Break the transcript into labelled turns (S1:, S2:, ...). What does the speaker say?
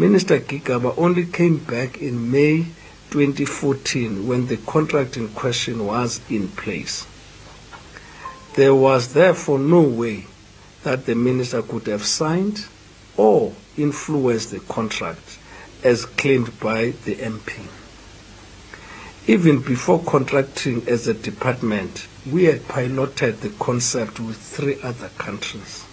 S1: Minister Gigaba only came back in May 2014 when the contract in question was in place. There was therefore no way that the minister could have signed or influenced the contract as claimed by the MP. Even before contracting as a department, we had piloted the concept with three other countries.